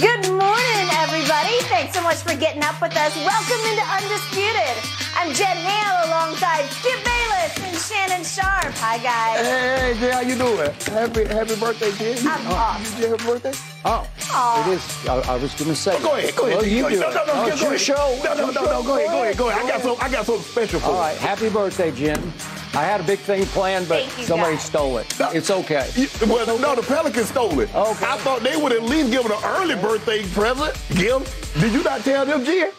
Good morning, everybody. Thanks so much for getting up with us. Welcome into Undisputed. I'm Jen Hale alongside Skip Bayless and Shannon Sharpe. Hi, guys. Hey, Jay, how you doing? Happy happy birthday, kid. I'm uh, oh, off. You happy birthday? Oh, Aw. it is. I, I was going to say. Oh, go ahead, go ahead. Well, you go do ahead. No, no, no, Oh, go ahead. show. No, no, Your no, no, show. go ahead, go ahead, go ahead. I got Go I got something special for you. All right, happy birthday, Jim. I had a big thing planned, but you, somebody guys. stole it. No. It's okay. You- well, no, the Pelicans stole it. Okay. I thought they would at least give it an early birthday present. Gil, did you not tell them, Jen?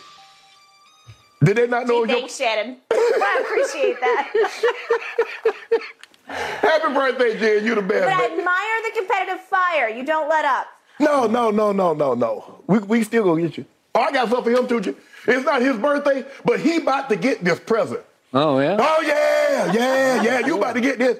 Did they not know Gee, your thanks, Shannon. I appreciate that. happy birthday, Jen? You the best. But I admire the competitive fire. You don't let up. No, no, no, no, no, no. We, we still gonna get you. Oh, I got something for him too, Jen. It's not his birthday, but he about to get this present. Oh, yeah? Oh yeah, yeah, yeah. You about to get this.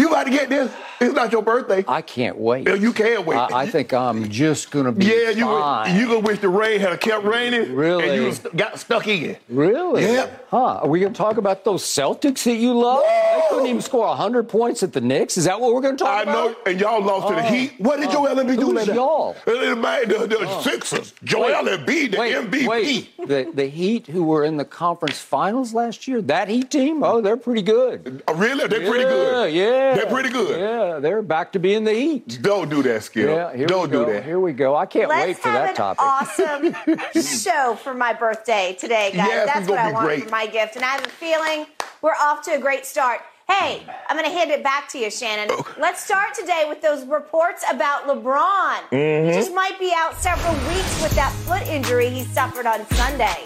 You about to get this. It's not your birthday. I can't wait. You can't wait. I, I think I'm just going to be yeah, you fine. you gonna wish the rain had kept raining. Really? And you st- got stuck in. Really? Yeah. Huh. Are we going to talk about those Celtics that you love? They couldn't even score 100 points at the Knicks. Is that what we're going to talk I about? I know, and y'all lost to the Oh. Heat. What did Joel Embiid do Who's y'all? Uh, The, the, the Sixers. Joel Embiid, the wait, MVP. Wait, the, the Heat who were in the conference finals last year, that Heat team, oh, they're pretty good. Uh, really? They're pretty good. Yeah, yeah. They're pretty good. Yeah, they're back to being the Heat. Don't do that, Skip. Yeah, here Don't we go. do that. Here we go. I can't Let's wait for have that an topic. awesome show for my birthday today, guys. Yes, That's what I want great. for my gift. And I have a feeling we're off to a great start. Hey, I'm going to hand it back to you, Shannon. Let's start today with those reports about LeBron. Mm-hmm. He just might be out several weeks with that foot injury he suffered on Sunday.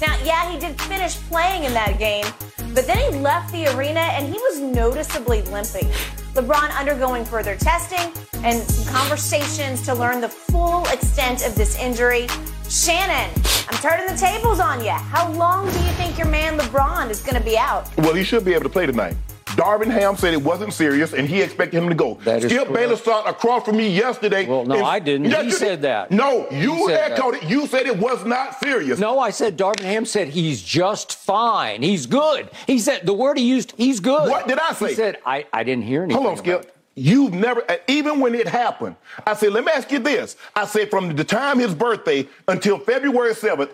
Now, yeah, he did finish playing in that game, but then he left the arena and he was noticeably limping. LeBron undergoing further testing and conversations to learn the full extent of this injury. Shannon, I'm turning the tables on you. How long do you think your man LeBron is going to be out? Well, he should be able to play tonight. Darvin Ham said it wasn't serious, and he expected him to go. That Skip. Bayless sat across from me yesterday. Well, no, and- I didn't. Yes, He said that. No, you echoed that. it. You said it was not serious. No, I said Darvin Ham said he's just fine. He's good. He said the word he used, he's good. What did I say? He said, I, I didn't hear anything. Hold on, Skip. You've never, uh, even when it happened, I said, let me ask you this. I said, from the time his birthday until February 7th,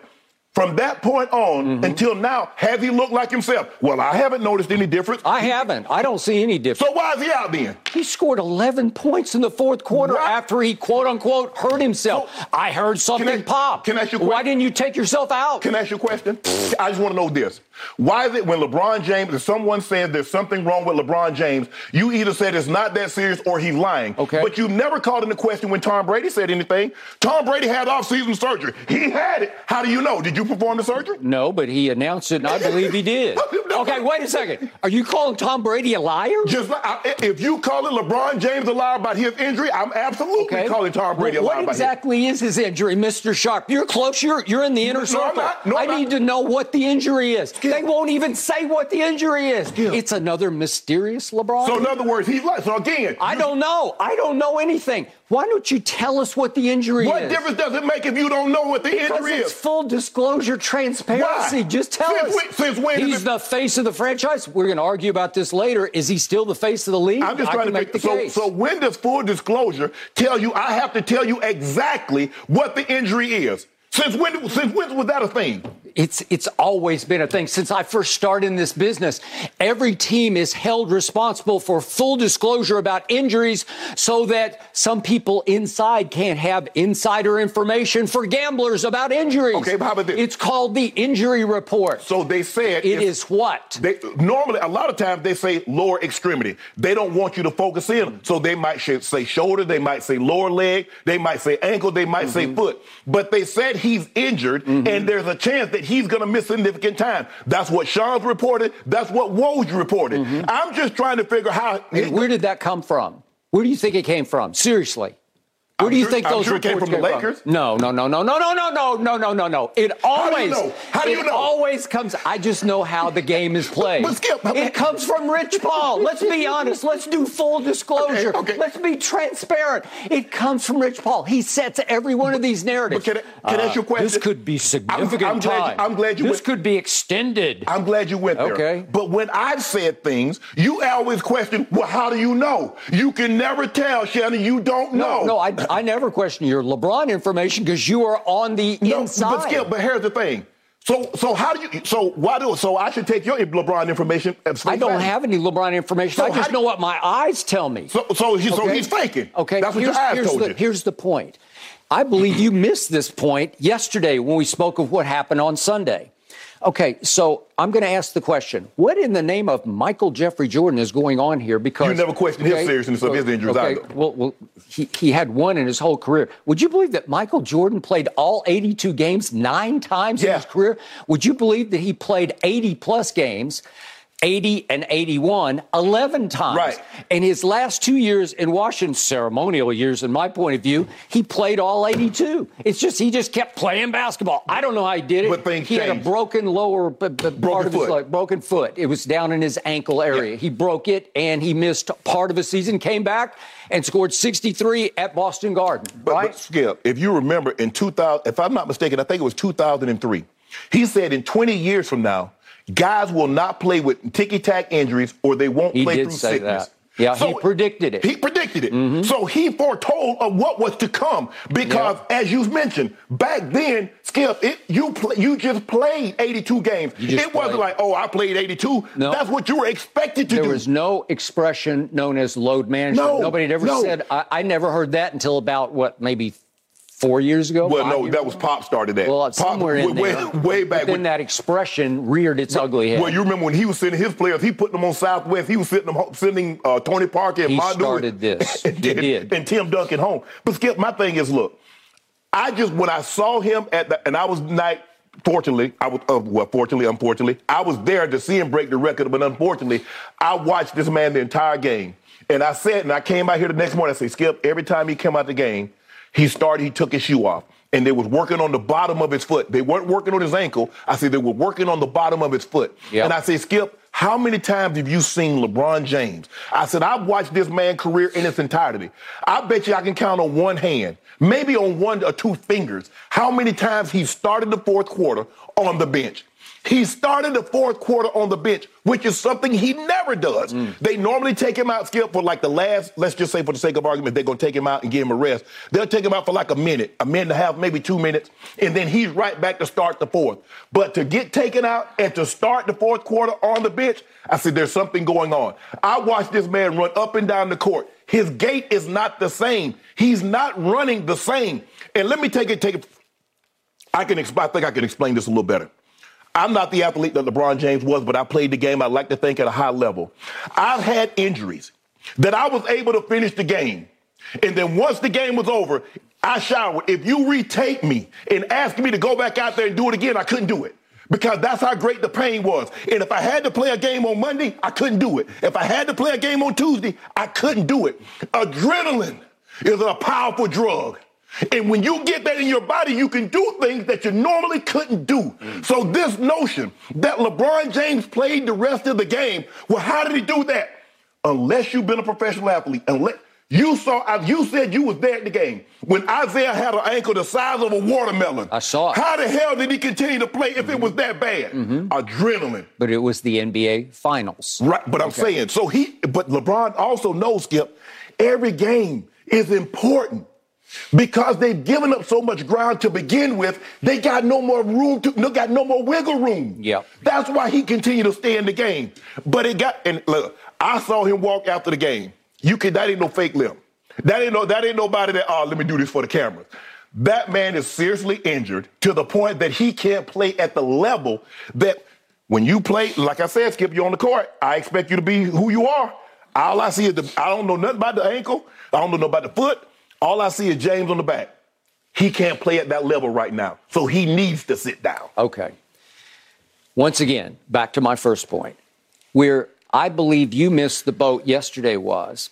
from that point on Mm-hmm. until now, has he looked like himself? Well, I haven't noticed any difference. I haven't. I don't see any difference. so why is he out then? He scored 11 points in the fourth quarter What? after he quote unquote hurt himself. So- I heard something Can I- pop. can I ask you a question? Why didn't you take yourself out? Can I ask you a question? I just want to know this. Why is it when LeBron James, if someone says there's something wrong with LeBron James, you either said it's not that serious or he's lying. Okay. But you never called into question when Tom Brady said anything. Tom Brady had off-season surgery. He had it. How do you know? Did you perform the surgery? no, but he announced it, and I believe he did. Okay, wait a second. Are you calling Tom Brady a liar? Just like I- if you call it LeBron James a liar about his injury, I'm absolutely Okay. calling Tom Brady Well, a liar What exactly is his injury, Mr. Sharpe? You're close. You're you're in the inner No, I'm circle. not. No, I need to know what the injury is. Skip. They won't even say what the injury is. Skip. It's another mysterious LeBron. So in other words, he's like. So again, I don't know. I don't know anything. Why don't you tell us what the injury What is? What difference does it make if you don't know what the Because injury it's is? full disclosure, transparency. Why? Just tell Since us. when- since when He's the face of the franchise. We're going to argue about this later. Is he still the face of the league? I'm just I trying to make the figure. So, case. so when does full disclosure tell you I have to tell you exactly what the injury is? Since when? Since when was that a thing? It's it's always been a thing since I first started in this business. Every team is held responsible for full disclosure about injuries so that some people inside can't have insider information for gamblers about injuries. Okay, but how about this? It's called the injury report. So they said It is what? They normally a lot of times they say lower extremity. They don't want you to focus in, so they might say shoulder, they might say lower leg, they might say ankle, they might say Mm-hmm. foot. But they said he's injured, and there's a chance that he's going to miss significant time. That's what Sean's reported. That's what Woj reported. I'm just trying to figure how. Mm-hmm. Hey, where did that come from? Where do you think it came from? Seriously. Where I'm do you sure- think those sure it came from the Lakers. No, no, no, no, no, no, no, no, no, no, no, no. It do you always, know? How do you know? it know? always comes. I just know how the game is played. But Skip, how- it comes from Rich Paul. Let's be honest. Let's do full disclosure. Okay, okay. Let's be transparent. It comes from Rich Paul. He sets every one of these narratives. But can I- can I ask you a question? This could be significant I'm glad you- I'm glad you This went- could be extended. I'm glad you went there. Okay. But when I've said things, you always question, well, how do you know? You can never tell, Shannon. You don't know. No, no, I, I never question your LeBron information because you are on the no, inside. But Skip, but here's the thing. So, so how do you? So why do? So I should take your LeBron information. I don't have any LeBron information. So I just know what my eyes tell me. So, so, he, okay? so he's faking. Okay, that's what your eyes here's told the, you. Here's the point. I believe you missed this point yesterday when we spoke of what happened on Sunday. Okay, so I'm going to ask the question: What in the name of Michael Jeffrey Jordan is going on here? Because you never questioned okay, his seriousness of his injuries okay, either. Well, well, he, he had one in his whole career. Would you believe that Michael Jordan played all 82 games nine times yeah. in his career? Would you believe that he played 80 plus games? 80 and 81 11 times. Right. In his last two years in Washington, ceremonial years, in my point of view, he played all 82. It's just he just kept playing basketball. I don't know how he did it. But things he changed. had a broken lower b- b- broken part of foot. his leg, broken foot. It was down in his ankle area. Yeah. He broke it and he missed part of a season. Came back and scored 63 at Boston Garden. But, right? but Skip, if you remember in 2000, if I'm not mistaken, I think it was 2003. He said in 20 years from now guys will not play with ticky tack injuries or they won't he play did through say sickness. That. Yeah, so he predicted it. He predicted it. Mm-hmm. So he foretold of what was to come because, yeah. as you've mentioned, back then, Skip, it, you play, you just played 82 games. It played. wasn't like, oh, I played 82. No. That's what you were expected to there do. There was no expression known as load management. No, Nobody had ever no. said. I, I never heard that until about what maybe four years ago. well, no, that was? Pop started that. Well, Pop, somewhere in way, there. way back But when. that expression reared its ugly head. Well, you remember when he was sending his players, he put them on Southwest. He was sending them, sending uh, Tony Parker and He Mondu started and, this. and, He did. and Tim Duncan home. But Skip, my thing is, look, I just when I saw him at the, and I was night. Fortunately, I was uh, well. Fortunately, unfortunately, I was there to see him break the record. But unfortunately, I watched this man the entire game, and I said, and I came out here the next morning. I said, Skip, every time he came out the game, he started. He took his shoe off and they was working on the bottom of his foot. They weren't working on his ankle. I said they were working on the bottom of his foot. Yep. And I said, Skip, how many times have you seen LeBron James? I said, I've watched this man's career in its entirety. I bet you I can count on one hand, maybe on one or two fingers, how many times he started the fourth quarter on the bench. He started the fourth quarter on the bench, which is something he never does. Mm. They normally take him out, Skip, for like the last, let's just say for the sake of argument, they're going to take him out and give him a rest. They'll take him out for like a minute, a minute and a half, maybe two minutes, and then he's right back to start the fourth. But to get taken out and to start the fourth quarter on the bench, I said, there's something going on. I watched this man run up and down the court. His gait is not the same. He's not running the same. And let me take it, take it. I can, I think I can explain this a little better. I'm not the athlete that LeBron James was, but I played the game, I like to think, at a high level. I've had injuries that I was able to finish the game. And then once the game was over, I showered. If you retake me and ask me to go back out there and do it again, I couldn't do it. Because that's how great the pain was. And if I had to play a game on Monday, I couldn't do it. If I had to play a game on Tuesday, I couldn't do it. Adrenaline is a powerful drug. And when you get that in your body, you can do things that you normally couldn't do. Mm. So this notion that LeBron James played the rest of the game, well, how did he do that? Unless you've been a professional athlete, unless you saw, you said you was there at the game when Isaiah had an ankle the size of a watermelon. I saw it. How the hell did he continue to play if it mm-hmm. was that bad? Mm-hmm. Adrenaline. but it was the NBA Finals. Right, but I'm saying, so he, but LeBron also knows, Skip, every game is important. Because they've given up so much ground to begin with, they got no more room to, no, got no more wiggle room. Yep. That's why he continued to stay in the game. But it got, and look, I saw him walk after the game. You could, that ain't no fake limb. That ain't no, that ain't nobody that, oh, let me do this for the cameras. That man is seriously injured to the point that he can't play at the level that when you play, like I said, Skip, you're on the court. I expect you to be who you are. All I see is the, I don't know nothing about the ankle. I don't know nothing about the foot. All I see is James on the back. He can't play at that level right now. So he needs to sit down. Okay. Once again, back to my first point, where I believe you missed the boat yesterday was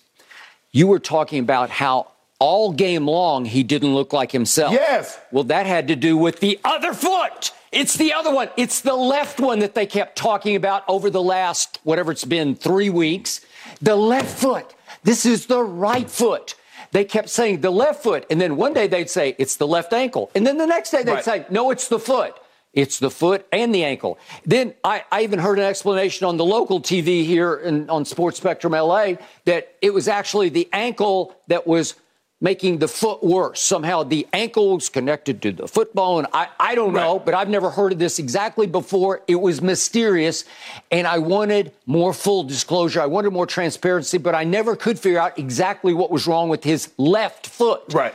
you were talking about how all game long he didn't look like himself. Yes. Well, that had to do with the other foot. It's the other one. It's the left one that they kept talking about over the last, whatever it's been, three weeks. The left foot. This is the right foot. They kept saying the left foot. And then one day they'd say it's the left ankle. And then the next day they'd Right. say, no, it's the foot. It's the foot and the ankle. Then I, I even heard an explanation on the local TV here in, on Sports Spectrum LA that it was actually the ankle that was making the foot worse. Somehow the ankle's connected to the football, and I, I don't know, Right. but I've never heard of this exactly before. It was mysterious, and I wanted more full disclosure. I wanted more transparency, but I never could figure out exactly what was wrong with his left foot. Right.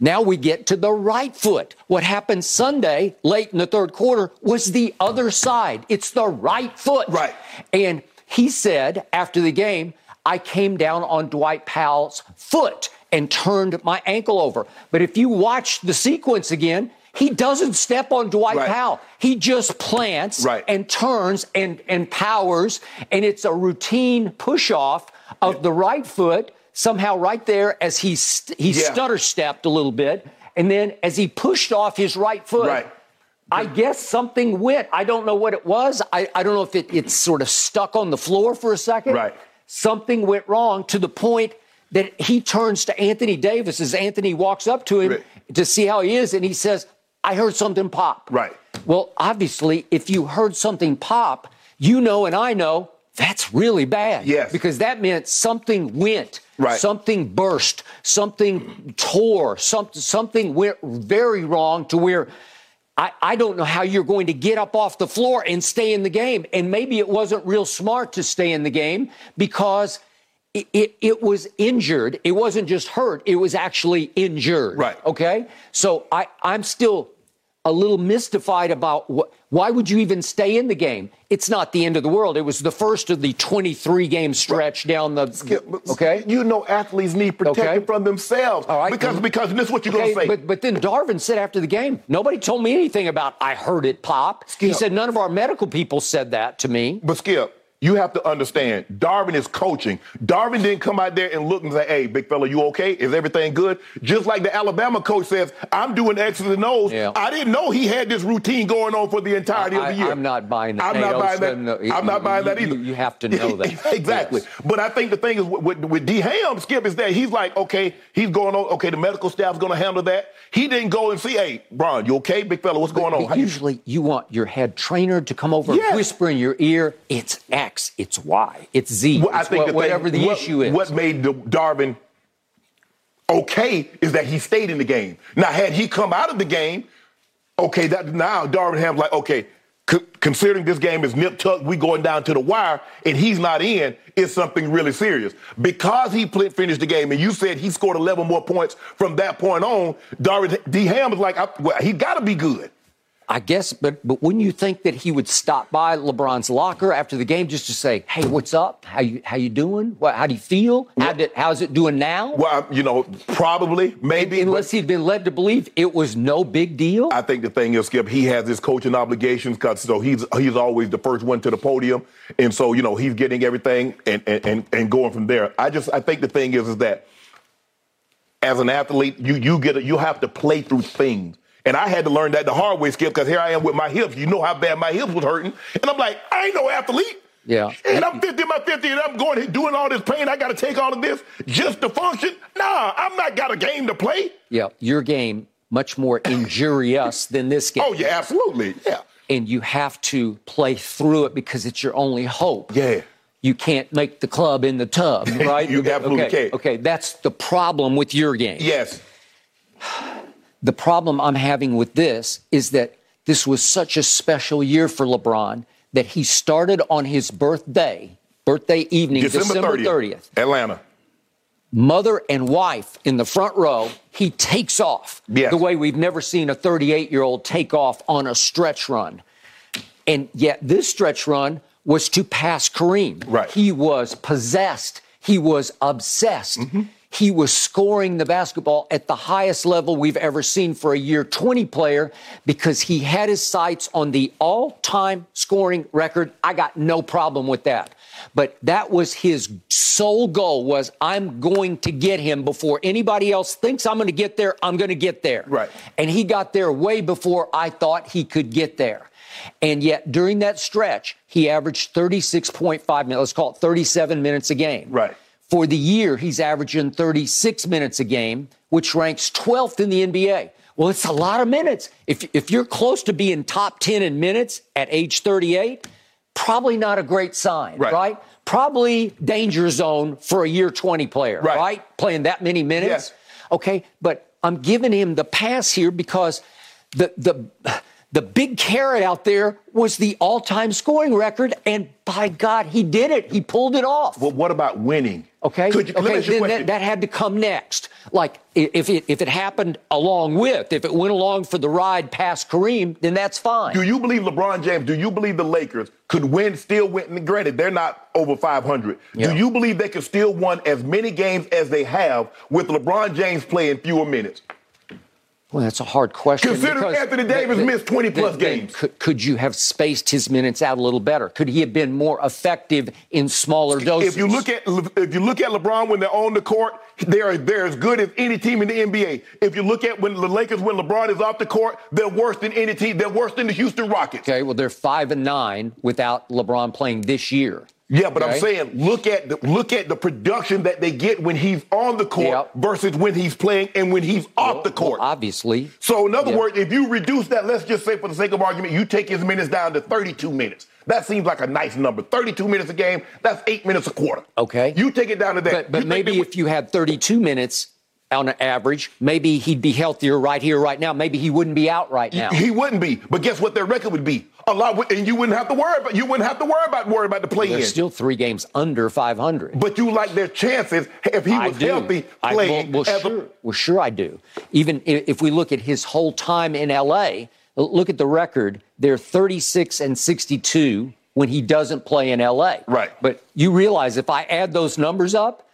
Now we get to the right foot. What happened Sunday, late in the third quarter, was the other side. It's the right foot. Right. And he said after the game, I came down on Dwight Powell's foot and turned my ankle over. But if you watch the sequence again, he doesn't step on Dwight Right. Powell. He just plants Right. and turns and, and powers, and it's a routine push off of the right foot, somehow right there as he, st- he Yeah. stutter stepped a little bit. And then as he pushed off his right foot, Right. I guess something went. I don't know what it was. I, I don't know if it, it sort of stuck on the floor for a second. Right. Something went wrong to the point that he turns to Anthony Davis as Anthony walks up to him Right. to see how he is, and he says, I heard something pop. Right. Well, obviously, if you heard something pop, you know and I know that's really bad. Yes. Because that meant something went. Right. Something burst. Something tore. Something something went very wrong to where I, I don't know how you're going to get up off the floor and stay in the game. And maybe it wasn't real smart to stay in the game because it, it, it was injured. It wasn't just hurt, it was actually injured. Right. Okay. So I, I'm still a little mystified about what, why would you even stay in the game? It's not the end of the world. It was the first of the 23 game stretch down the. But Okay. You know athletes need protection Okay. from themselves. All right. Because because this is what you're Okay, gonna say. but but then Darvin said after the game, nobody told me anything about I heard it pop. He said none of our medical people said that to me. But Skip, you have to understand, Darvin is coaching. Darvin didn't come out there and look and say, hey, big fella, you okay? Is everything good? Just like the Alabama coach says, I'm doing X's and O's. Yeah. I didn't know he had this routine going on for the entirety I- of the year. I'm not buying that. I'm not buying that. no, I'm not you- buying that either. you have to know that. exactly. Yes. But I think the thing is with, with, D. Ham, Skip, is that he's like, okay, he's going on, okay, the medical staff's going to handle that. He didn't go and see, hey, Bron, you okay, big fella? What's going on? But usually you want your head trainer to come over Yes. and whisper in your ear, it's X, it's Y, it's Z, Well, I it's think what- the thing- whatever the what- issue is. What made the Darvin okay is that he stayed in the game. Now, had he come out of the game, okay, that now Darvin Ham's like, okay, c- considering this game is nip tuck, we going down to the wire, and he's not in, it's something really serious. Because he pl- finished the game, and you said he scored 11 more points from that point on, Darvin D. Ham was like, I, well, he got to be good. I guess, but but wouldn't you think that he would stop by LeBron's locker after the game just to say, "Hey, what's up? How you how you doing? What, how do you feel? How did, how's it doing now?" Well, you know, probably, maybe. but- Unless he'd been led to believe it was no big deal. I think the thing is, Skip, he has his coaching obligations because so he's he's always the first one to the podium, and so you know he's getting everything and and, and, and going from there. I just I think the thing is is that as an athlete, you you get a, you have to play through things. And I had to learn that the hard way, Skip, because here I am with my hips. You know how bad my hips was hurting, and I'm like, I ain't no athlete. Yeah. And I'm 50 in my 50, and I'm going and doing all this pain. I got to take all of this just to function. Nah, I'm not got a game to play. yeah, your game much more injurious than this game. Oh yeah, absolutely, yeah. and you have to play through it because it's your only hope. Yeah. You can't make the club in the tub, right? You Okay, absolutely okay, can't. Okay, that's the problem with your game. Yes. The problem I'm having with this is that this was such a special year for LeBron that he started on his birthday, birthday evening, December, December 30th, 30th. Atlanta. Mother and wife in the front row. He takes off Yes. the way we've never seen a 38 year old take off on a stretch run. And yet, this stretch run was to pass Kareem. Right. He was possessed. He was obsessed. Mm-hmm. He was scoring the basketball at the highest level we've ever seen for a year 20 player because he had his sights on the all time scoring record. I got no problem with that. But that was his sole goal was I'm going to get him before anybody else thinks I'm going to get there. I'm going to get there. Right. And he got there way before I thought he could get there. And yet, during that stretch, he averaged 36.5 minutes, let's call it 37 minutes a game. Right. For the year, he's averaging 36 minutes a game, which ranks 12th in the NBA. Well, it's a lot of minutes. If, if you're close to being top 10 in minutes at age 38, probably not a great sign, Right. right? Probably danger zone for a year 20 player, Right. right? Playing that many minutes. Yes. Okay, but I'm giving him the pass here because the the the big carrot out there was the all-time scoring record, and by God, he did it. He pulled it off. Well, what about winning? Okay. Could you, okay. Then that, that, had to come next. Like if it if it happened along with, if it went along for the ride past Kareem, then that's fine. Do you believe LeBron James? Do you believe the Lakers could win, still win? Granted, they're not over 500. Yeah. Do you believe they could still win as many games as they have with LeBron James playing fewer minutes? Well, that's a hard question. Consider Anthony Davis the, missed 20 plus the, games. Could, could, you have spaced his minutes out a little better? Could he have been more effective in smaller doses? If you look at if you look at LeBron when they're on the court, they are they're as good as any team in the NBA. If you look at when the Lakers when LeBron is off the court, they're worse than any team. They're worse than the Houston Rockets. Okay, well they're five and nine without LeBron playing this year. Yeah, but okay. I'm saying look at the look at the production that they get when he's on the court yep. versus when he's playing and when he's off the court. Well, obviously. So in other yep. words, if you reduce that, let's just say for the sake of argument, you take his minutes down to 32 minutes. That seems like a nice number. 32 minutes a game, that's eight minutes a quarter. Okay. You take it down to that. But, but maybe if you had 32 minutes on average, maybe he'd be healthier right here, right now. Maybe he wouldn't be out right now. He wouldn't be. But guess what their record would be? A lot, and you wouldn't have to worry about. You wouldn't have to worry about worry about the play They're in. Still three games under 500. But you like their chances if he was healthy playing. I, well, well sure, a, well, sure, I do. Even if we look at his whole time in L.A., look at the record. They're 36 and 62 when he doesn't play in LA. Right. But you realize if I add those numbers up,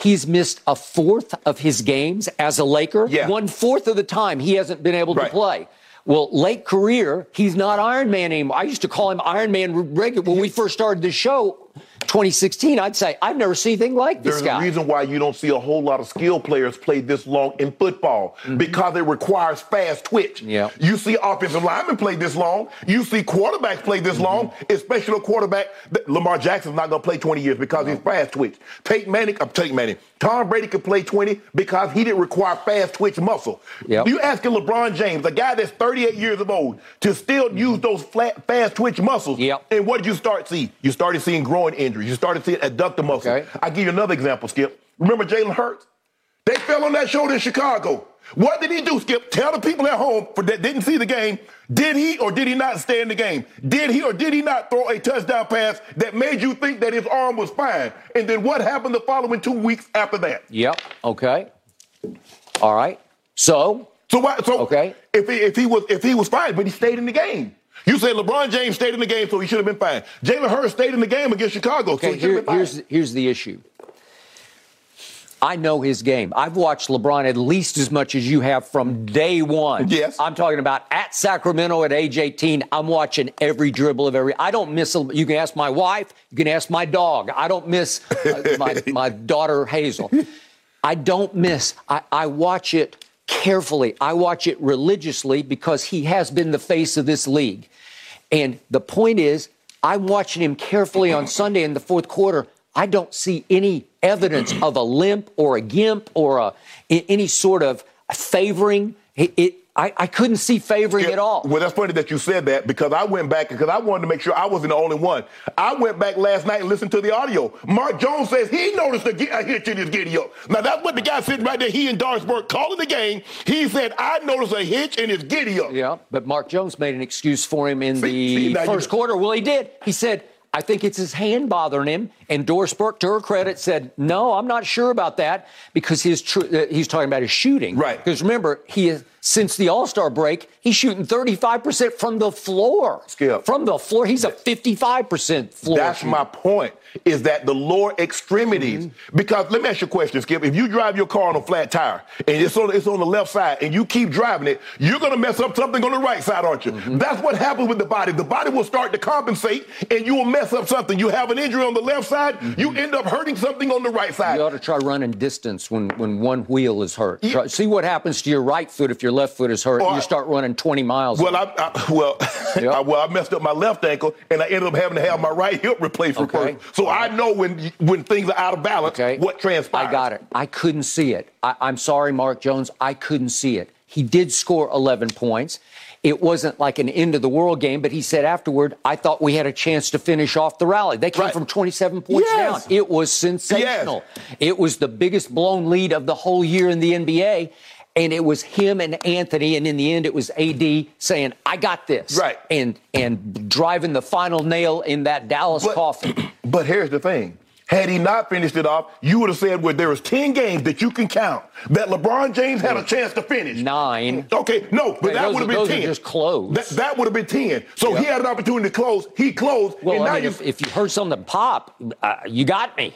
he's missed a fourth of his games as a Laker. Yeah. One fourth of the time he hasn't been able right. to play. Well, late career, he's not Iron Man anymore. I used to call him Iron Man regular when we first started the show. 2016, I'd say I've never seen anything like this There's guy. There's a reason why you don't see a whole lot of skill players play this long in football mm-hmm. because it requires fast twitch. Yeah. You see offensive linemen play this long. You see quarterbacks play this mm-hmm. long, especially a quarterback. Lamar Jackson's not going to play 20 years because no. he's fast twitch. Peyton Manning, uh, Peyton Manning. Tom Brady could play 20 because he didn't require fast twitch muscle. Yep. You asking LeBron James, a guy that's 38 years of old, to still use mm-hmm. those flat, fast twitch muscles. Yep. And what did you start seeing? You started seeing growing injuries. You started to seeing adductor muscle. Okay. I'll give you another example, Skip. Remember Jalen Hurts? They fell on that shoulder in Chicago. What did he do, Skip? Tell the people at home for that didn't see the game. Did he or did he not stay in the game? Did he or did he not throw a touchdown pass that made you think that his arm was fine? And then what happened the following two weeks after that? Yep. Okay. All right. So. So why? So okay. If he, if he was if he was fine, but he stayed in the game. You said LeBron James stayed in the game, so he should have been fine. Jalen Hurts stayed in the game against Chicago, okay, so he should have been fine. Here's, here's the issue. I know his game. I've watched LeBron at least as much as you have from day one. Yes. I'm talking about at Sacramento at age 18. I'm watching every dribble of every. I don't miss. A, you can ask my wife. You can ask my dog. I don't miss uh, my, my daughter Hazel. I don't miss. I, I watch it carefully. I watch it religiously because he has been the face of this league. And the point is, I'm watching him carefully on Sunday in the fourth quarter. I don't see any evidence of a limp or a gimp or a, any sort of favoring. It, it, I, I, couldn't see favoring yeah, at all. Well, that's funny that you said that because I went back because I wanted to make sure I wasn't the only one. I went back last night and listened to the audio. Mark Jones says he noticed a, a hitch in his giddy up. Now that's what the guy sitting right there. He and Doris Burke calling the game. He said I noticed a hitch in his giddy up. Yeah, but Mark Jones made an excuse for him in see, the see, first quarter. Well, he did. He said I think it's his hand bothering him. And Doris Burke, to her credit, said, "No, I'm not sure about that because his tr- uh, he's talking about his shooting. Right. Because remember, he is since the All Star break, he's shooting 35 percent from the floor. Skip. From the floor, he's a 55 percent floor. That's shooter. my point. Is that the lower extremities? Mm-hmm. Because let me ask you a question, Skip. If you drive your car on a flat tire and it's on it's on the left side and you keep driving it, you're gonna mess up something on the right side, aren't you? Mm-hmm. That's what happens with the body. The body will start to compensate and you will mess up something. You have an injury on the left side, mm-hmm. you end up hurting something on the right side. You ought to try running distance when when one wheel is hurt. Yeah. Try, see what happens to your right foot if your left foot is hurt. Or, you start running 20 miles. Well, I, I, well, yep. I, well, I messed up my left ankle and I ended up having to have my right hip replaced okay. first. So I know when when things are out of balance, okay. what transpires. I got it. I couldn't see it. I, I'm sorry, Mark Jones. I couldn't see it. He did score 11 points. It wasn't like an end of the world game, but he said afterward, I thought we had a chance to finish off the rally. They came Right. from 27 points Yes. down. It was sensational. Yes. It was the biggest blown lead of the whole year in the NBA. And it was him and Anthony, and in the end, it was AD saying, "I got this," Right. and and driving the final nail in that Dallas But- coffin. But here's the thing. Had he not finished it off, you would have said well, there was 10 games that you can count that LeBron James had a chance to finish. Nine. Okay, no, but Hey, that would have been those are 10. just closed. That, that would have been 10. So he had an opportunity to close. He closed. and Well, now I mean, you, if, if you heard something pop, uh, you got me.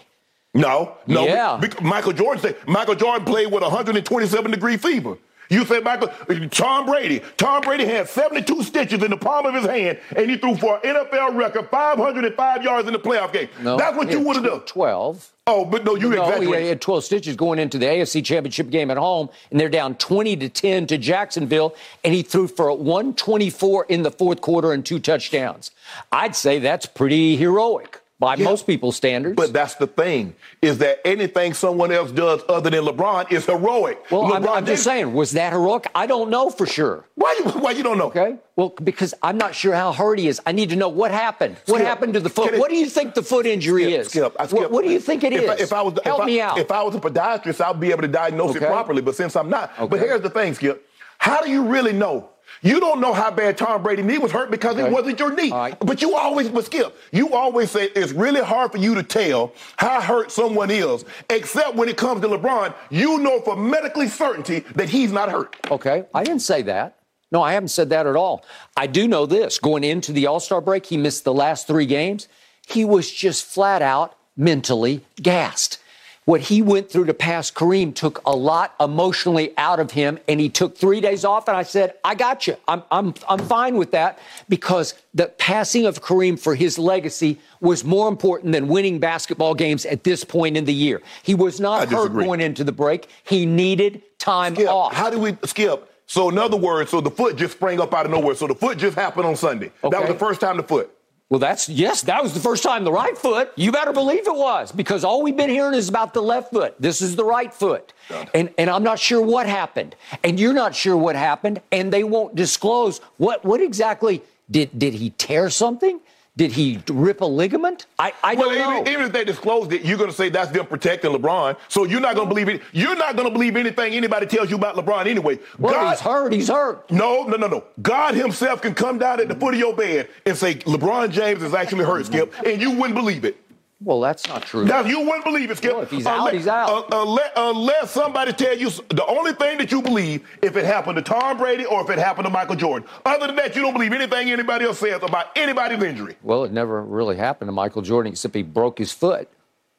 No, no. Yeah. Michael Jordan said Michael Jordan played with 127 degree fever. You said Michael, Tom Brady. Tom Brady had 72 stitches in the palm of his hand, and he threw for an NFL record 505 yards in the playoff game. No, That's what you would have done. 12. Oh, but no, you exactly. No, he had 12 stitches going into the AFC Championship game at home, and they're down 20 to 10 to Jacksonville, and he threw for 124 in the fourth quarter and two touchdowns. I'd say that's pretty heroic by Yeah. most people's standards. But that's the thing, is that anything someone else does other than LeBron is heroic. well, I'm, LeBron I'm just saying, was that heroic? I don't know for sure. Why you, why you don't know? Okay. Well, because I'm not sure how hurt he is. I need to know what happened. What happened to the foot? it- what do you think the foot injury Skip, is? Skip, I What- skip. What, do you think it is? if I, if I was, Help if I, me out. If I was a podiatrist, I'd be able to diagnose Okay. it properly. But since I'm not, but here's the thing, Skip. How do you really know? You don't know how bad Tom Brady's knee was hurt because Okay. it wasn't your knee. Right. But you always, but Skip, you always say it's really hard for you to tell how hurt someone is, except when it comes to LeBron, you know for medically certainty that he's not hurt. Okay, I didn't say that. No, I haven't said that at all. I do know this. Going into the All Star break, he missed the last three games. He was just flat out mentally gassed. What he went through to pass Kareem took a lot emotionally out of him, and he took three days off. And I said, I got you. I'm, I'm, I'm fine with that because the passing of Kareem for his legacy was more important than winning basketball games at this point in the year. He was not hurt going into the break. He needed time Skip, off. how do we skip? So in other words, so the foot just sprang up out of nowhere. So the foot just happened on Sunday. That was the first time the foot. Well, that's yes, that was the first time the right foot. You better believe it was because all we've been hearing is about the left foot. This is the right foot. And and I'm not sure what happened. And you're not sure what happened and they won't disclose what what exactly did did he tear something? Did he rip a ligament? I, I Well, don't know. even, even if they disclosed it, you're going to say that's them protecting LeBron. So you're not going to believe it. You're not going to believe anything anybody tells you about LeBron anyway. well, God, he's hurt. He's hurt. No, no, no, no. God Himself can come down at the foot of your bed and say LeBron James is actually hurt, Skip, and you wouldn't believe it. Well, that's not true. Now you wouldn't believe it, Skip. If he's out, he's out. uh, uh unless, uh, unless somebody tell you the only thing that you believe if it happened to Tom Brady or if it happened to Michael Jordan. Other than that, you don't believe anything anybody else says about anybody's injury. well, it never really happened to Michael Jordan except he broke his foot.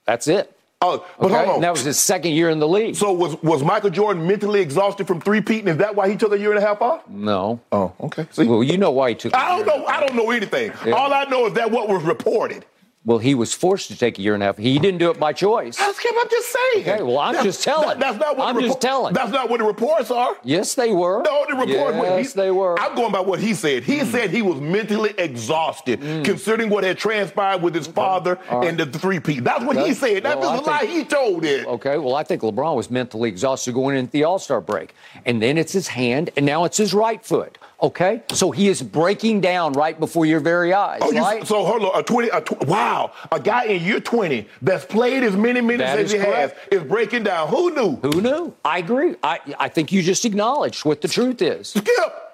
That's it. Oh, but Okay? hold on. And that was his second year in the league. so was was Michael Jordan mentally exhausted from three peating? Is that why he took a year and a half off? no. Oh, okay. See, Well, you know why he took. a I don't year. know. I don't know anything. Yeah. All I know is that what was reported. Well, he was forced to take a year and a half. He didn't do it by choice. That's Skip. I'm just saying. Okay, well, I'm just telling. that's not what I'm the just telling. That's not what the reports are. Yes, they were. No, the report. Yes, they were. I'm going by what he said. He hmm. said he was mentally exhausted, hmm. considering what had transpired with his father All and the three P. That's what he said. That well, was I a lie he told it. Okay, well, I think LeBron was mentally exhausted going into the All Star break. And then it's his hand, and now it's his right foot. Okay? So he is breaking down right before your very eyes, Oh, you, right? so hold on, a twenty, a tw- wow, a guy in year twenty that's played as many minutes That as he correct. has is breaking down. Who knew? Who knew? I agree. I, I think you just acknowledged what the truth is. Skip.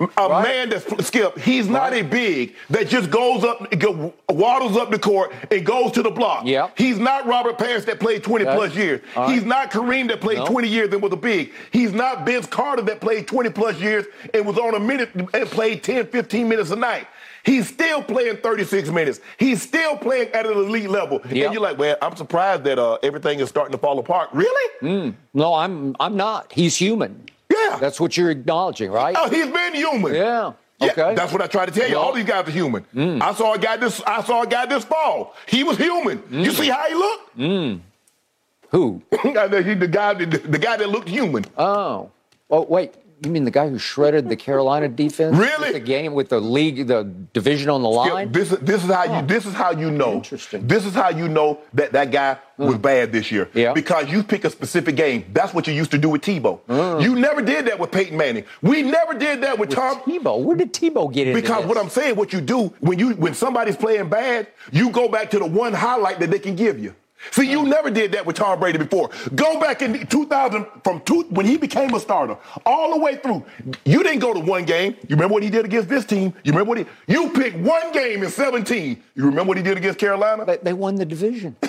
A Right. man that's Skip, he's not a big that just goes up, go, waddles up the court and goes to the block. Yeah. He's not Robert Parish that played 20 Okay. plus years. Right. He's not Kareem that played No. 20 years and was a big. He's not Vince Carter that played 20 plus years and was on a minute and played 10, 15 minutes a night. He's still playing 36 minutes. He's still playing at an elite level. Yeah. And you're like, well, I'm surprised that uh, everything is starting to fall apart. Really? No, I'm I'm not. He's human. Yeah. That's what you're acknowledging, right? Oh, he's been human. Yeah. Yeah, Okay. that's what I try to tell you. All these guys are human. Mm. I saw a guy this. I saw a guy this fall. He was human. You mm. see how he looked? Mm. Who? He- the guy, the, the guy that looked human. Oh. Oh, wait. You mean the guy who shredded the Carolina defense? Really? The game with the league, the division on the line. This is this is how you this is how you know. Interesting. This is how you know that that guy was bad this year. Yeah. Because you pick a specific game. That's what you used to do with Tebow. Mm. You never did that with Peyton Manning. We never did that with, Tom. Tebow. Where did Tebow get into Because this? what I'm saying, what you do when you when somebody's playing bad, you go back to the one highlight that they can give you. See, you never did that with Tom Brady before. Go back in 2000 from two, when he became a starter, all the way through. You didn't go to one game. You remember what he did against this team? You remember what he? You picked one game in 17. You remember what he did against Carolina? They, they won the division. they,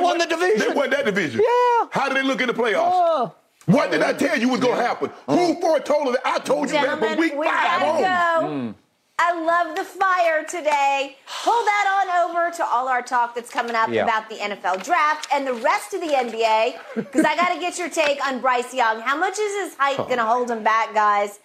won the division. They won that division. Yeah. How did they look in the playoffs? Oh. What did I tell you was going to happen? Who foretold it? I told you that Gentlemen, from week we five on. go. Mm. I love the fire today. Pull that on over to all our talk that's coming up Yeah. about the NFL draft and the rest of the NBA, because I got to get your take on Bryce Young. How much is his height going to oh. hold him back, guys?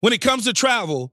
When it comes to travel,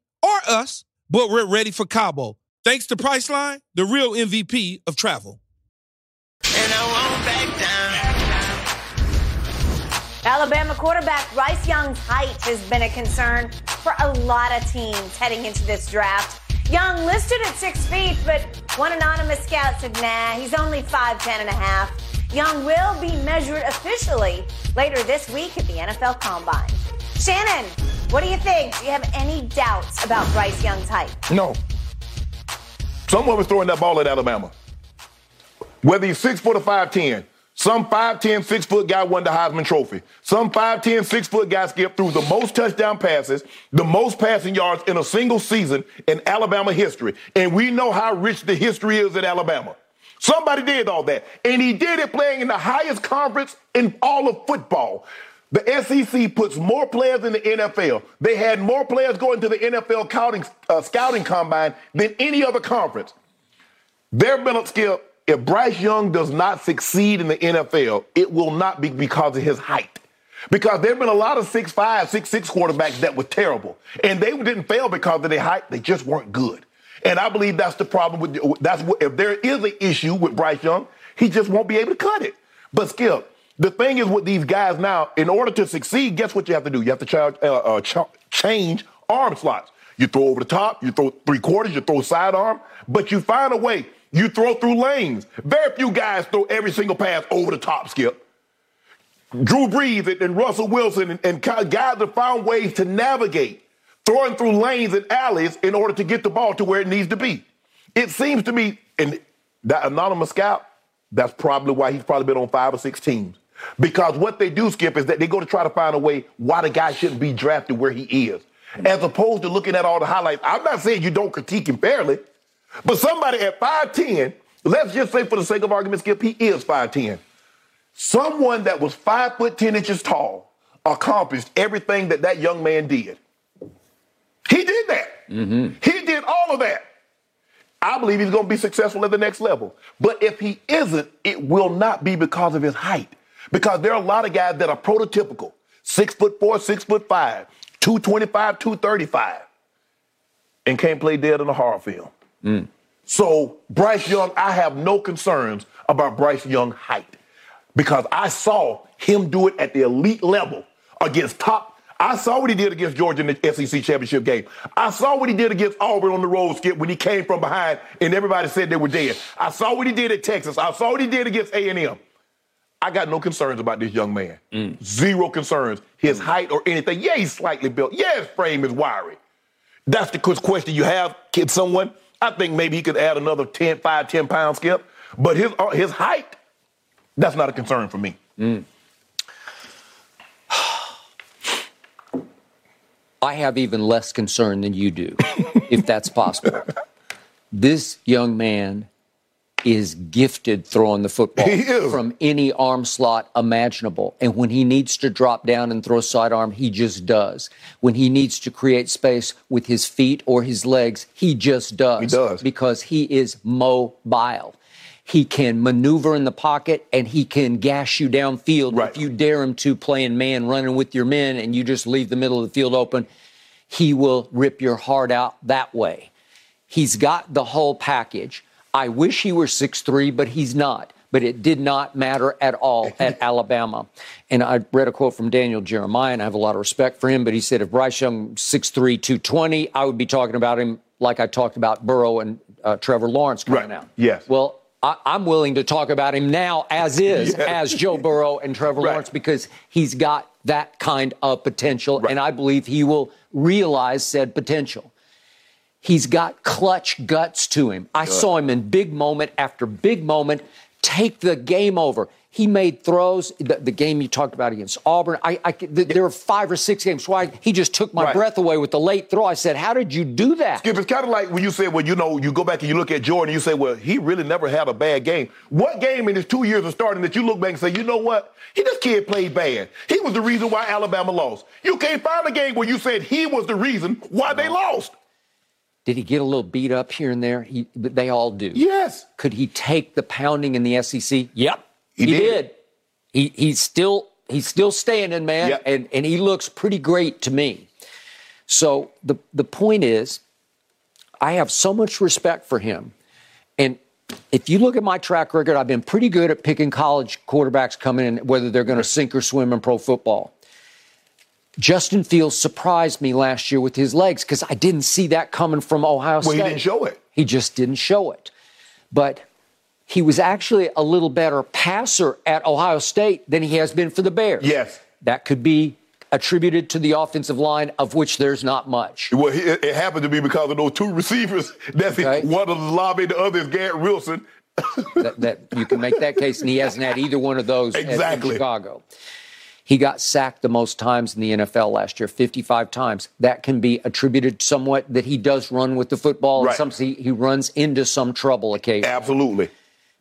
or us, but we're ready for Cabo. Thanks to Priceline, the real MVP of travel. And I won't back down. Alabama quarterback Bryce Young's height has been a concern for a lot of teams heading into this draft. Young listed at six feet, but one anonymous scout said, nah, he's only 5'10 and a half. Young will be measured officially later this week at the NFL Combine. Shannon, what do you think? Do you have any doubts about Bryce Young's height? No. Someone was throwing that ball at Alabama. Whether he's six foot or five ten, some 5'10, 6 foot guy won the Heisman Trophy. Some 5'10, 6 foot guy skipped through the most touchdown passes, the most passing yards in a single season in Alabama history. And we know how rich the history is at Alabama. Somebody did all that. And he did it playing in the highest conference in all of football. The SEC puts more players in the NFL. They had more players going to the NFL scouting, uh, scouting combine than any other conference. Their been skill. If Bryce Young does not succeed in the NFL, it will not be because of his height. Because there have been a lot of 6'5, 6'6 quarterbacks that were terrible. And they didn't fail because of their height, they just weren't good. And I believe that's the problem with that's what if there is an issue with Bryce Young, he just won't be able to cut it. But Skip, the thing is with these guys now, in order to succeed, guess what you have to do? You have to charge, uh, uh, ch- change arm slots. You throw over the top, you throw three quarters, you throw sidearm, but you find a way. You throw through lanes. Very few guys throw every single pass over the top, Skip. Drew Brees and Russell Wilson and, and guys have found ways to navigate, throwing through lanes and alleys in order to get the ball to where it needs to be. It seems to me, and that anonymous scout, that's probably why he's probably been on five or six teams. Because what they do, Skip, is that they go to try to find a way why the guy shouldn't be drafted where he is, as opposed to looking at all the highlights. I'm not saying you don't critique him fairly, but somebody at 5'10, let's just say for the sake of argument, Skip, he is 5'10. Someone that was five foot ten inches tall, accomplished everything that that young man did. He did that. Mm-hmm. He did all of that. I believe he's going to be successful at the next level. But if he isn't, it will not be because of his height. Because there are a lot of guys that are prototypical six foot four, six foot five, 225, 235, and can't play dead in a horror film. Mm. So, Bryce Young, I have no concerns about Bryce Young height because I saw him do it at the elite level against top. I saw what he did against Georgia in the SEC championship game. I saw what he did against Auburn on the road skip when he came from behind and everybody said they were dead. I saw what he did at Texas. I saw what he did against A&M. I got no concerns about this young man. Mm. Zero concerns. His mm. height or anything. Yeah, he's slightly built. Yeah, his frame is wiry. That's the question you have. kid, someone? I think maybe he could add another 10, 5, 10 pound skip. But his uh, his height, that's not a concern for me. Mm. I have even less concern than you do, if that's possible. This young man is gifted throwing the football from any arm slot imaginable. And when he needs to drop down and throw a sidearm, he just does. When he needs to create space with his feet or his legs, he just does. He does. Because he is mobile. He can maneuver in the pocket and he can gash you downfield Right. if you dare him to playing man, running with your men, and you just leave the middle of the field open. He will rip your heart out that way. He's got the whole package. I wish he were 6'3, but he's not. But it did not matter at all at Alabama. And I read a quote from Daniel Jeremiah, and I have a lot of respect for him, but he said, if Bryce Young 6'3, 220, I would be talking about him like I talked about Burrow and uh, Trevor Lawrence coming Right. out. Yes. Well, I, I'm willing to talk about him now as is, Yes. as Joe Burrow and Trevor Right. Lawrence, because he's got that kind of potential, Right. and I believe he will realize said potential. He's got clutch guts to him. I saw him in big moment after big moment take the game over. He made throws. The, the game you talked about against Auburn, I, I could- th- there were five or six games why he just took my Right. breath away with the late throw. I said, "How did you do that?" Skip, it's kind of like when you say, well, you know, you go back and you look at Jordan, you say, well, he really never had a bad game. What game in his two years of starting that you look back and say, you know what? He this kid played bad. He was the reason why Alabama lost. You can't find a game where you said he was the reason why they lost. Did he get a little beat up here and there? He, they all do. Yes. Could he take the pounding in the SEC? Yep, He did. did. He he's still he's still standing, man, Yep. and and he looks pretty great to me. So the the point is, I have so much respect for him, and if you look at my track record, I've been pretty good at picking college quarterbacks coming in, whether they're going to sink or swim in pro football. Justin Fields surprised me last year with his legs because I didn't see that coming from Ohio Well, State. he didn't show it. He just didn't show it. But he was actually a little better passer at Ohio State than he has been for the Bears. Yes. That could be attributed to the offensive line, of which there's not much. Well, it happened to be because of those two receivers. That's. Okay. One of the lobby, the other is Garrett Wilson. that, that you can make that case, and he hasn't had either one of those at- Exactly. in Chicago. He got sacked the most times in the NFL last year, 55 times. That can be attributed somewhat that he does run with the football, Right. and some he, he runs into some trouble occasionally. Absolutely.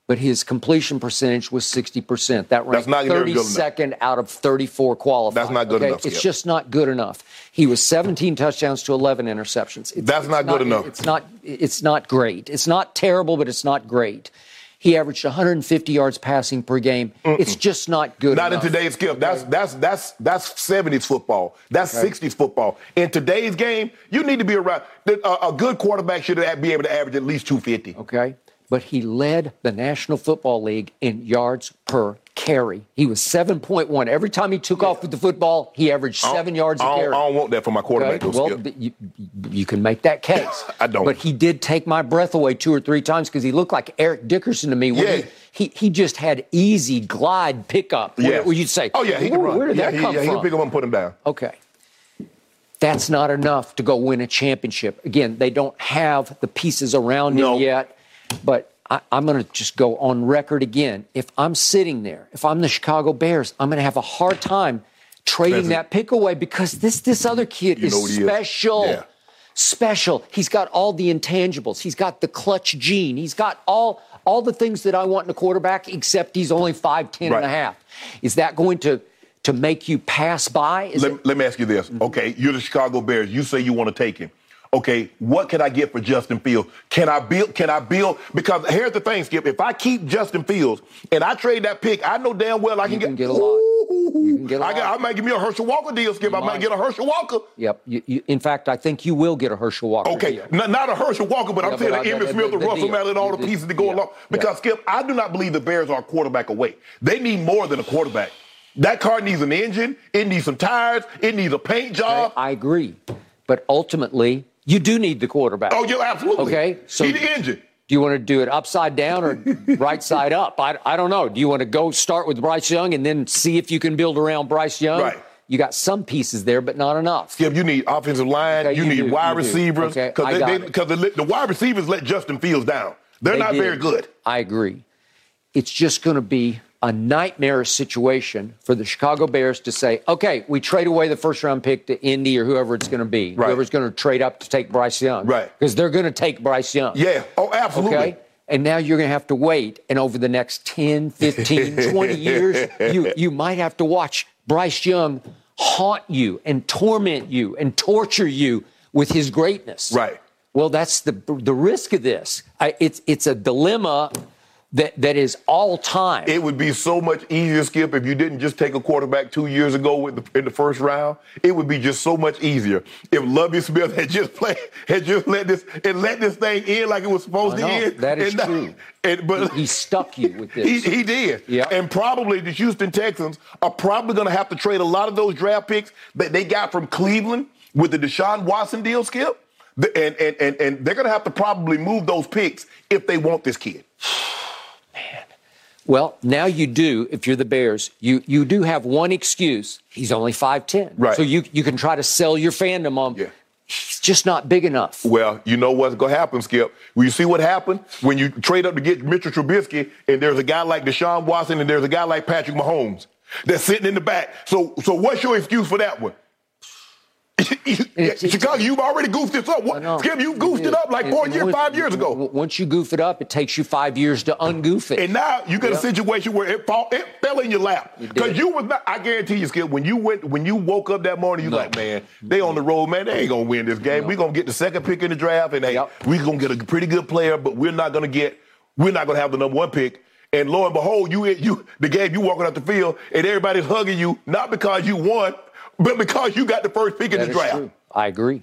but his completion percentage was 60%. That ranked not near good enough. 32nd out of 34 qualified. That's not good okay? enough, It's just not good enough. He was 17 touchdowns to 11 interceptions. It's, That's it's not good enough. It's not. It's not great. It's not terrible, but it's not great. He averaged 150 yards passing per game. It's just not good. Not enough. in today's game. That's that's that's that's 70s football. That's 60s football. In today's game, you need to be around. A, a good quarterback should be able to average at least 250. Okay. But he led the National Football League in yards per carry. He was 7.1. Every time he took off with the football, he averaged seven yards a I don't, carry. I don't want that for my quarterback. Okay, well, you, you can make that case. I don't. But he did take my breath away two or three times because he looked like Eric Dickerson to me. where Yeah. He, he, he just had easy glide pickup. Where, Yes. where you'd say, oh yeah, he where, can run. where did yeah, that he, come yeah, he from? can pick him up and put him down. Okay. That's not enough to go win a championship. Again, they don't have the pieces around No. him yet. But I, I'm going to just go on record again. If I'm sitting there, if I'm the Chicago Bears, I'm going to have a hard time trading that pick away because this this other kid You is he is. special. Yeah. Special. He's got all the intangibles. He's got the clutch gene. He's got all all the things that I want in a quarterback, except he's only 5'10 and a half. Is that going to to make you pass by? Is Let, it, let me ask you this. Mm-hmm. Okay, you're the Chicago Bears. You say you want to take him. Okay, what can I get for Justin Fields? Can I build? Can I build? Because here's the thing, Skip. If I keep Justin Fields and I trade that pick, I know damn well I can, You can get a lot. You can get a I, got. I might give me a Herschel Walker deal, Skip. I might might. get a Herschel Walker. yep. You, you, in fact, I think you will get a Herschel Walker. Okay, deal. not, not a Herschel Walker, but Yeah, I'm saying but I- Emmitt the- Smith, the- the Russell and all the The- pieces that go yeah, along. Because Skip, I do not believe the Bears are a quarterback away. They need more than a quarterback. That car needs an engine. It needs some tires. It needs a paint job. I agree. But ultimately, you do need the quarterback. oh, yeah, absolutely. Okay, so- he the engine. Do you want to do it upside down or right side up? I, I don't know. Do you want to go start with Bryce Young and then see if you can build around Bryce Young? Right. You got some pieces there, but not enough. Skip, you need offensive line. Okay, you, you need do, wide you receivers. Okay, I they, got they, it. Because the, the wide receivers let Justin Fields down. They're They not did. very good. I agree. It's just going to be a nightmarish situation for the Chicago Bears to say, okay, we trade away the first round pick to Indy or whoever it's going to be. Right. Whoever's going to trade up to take Bryce Young. Right. Because they're going to take Bryce Young. Yeah. Oh, absolutely. Okay. And now you're going to have to wait. And over the next 10, 15, 20 years, you, you might have to watch Bryce Young haunt you and torment you and torture you with his greatness. Right. Well, that's the, the risk of this. I, it's, it's a dilemma that, that is all time. It would be so much easier, Skip, if you didn't just take a quarterback two years ago with the, in the first round. It would be just so much easier if Lovie Smith had just played, had just let this and let this thing in like it was supposed to end. that is and not- true. and- but he stuck you with this. He, he did. Yeah. And probably the Houston Texans are probably going to have to trade a lot of those draft picks that they got from Cleveland with the Deshaun Watson deal, Skip. And, and, and, and they're going to have to probably move those picks if they want this kid. Well, now you do, if you're the Bears, you, you do have one excuse. He's only 5'10. Right. So you, you can try to sell your fandom on Yeah. he's just not big enough. Well, you know what's going to happen, Skip. Well, you see what happened when you trade up to get Mitchell Trubisky, and there's a guy like Deshaun Watson, and there's a guy like Patrick Mahomes that's sitting in the back. So, so what's your excuse for that one? Chicago, you've already goofed this up. I know. What, Skip, you goofed it up like four years, once- five years ago. Once you goof it up, it takes you five years to ungoof it. And now you got Yeah. a situation where it fall, it fell in your lap because you was not. I guarantee you, Skip, when you went, when you woke up that morning, you No. like, man, they on the road, man. They ain't gonna win this game. We gonna get the second pick in the draft, and hey, Yep. we gonna get a pretty good player, but we're not gonna get, we're not gonna have the number one pick. And lo and behold, you you the game you walking out the field, and everybody's hugging you, not because you won, but because you got the first pick in the draft. true. I agree.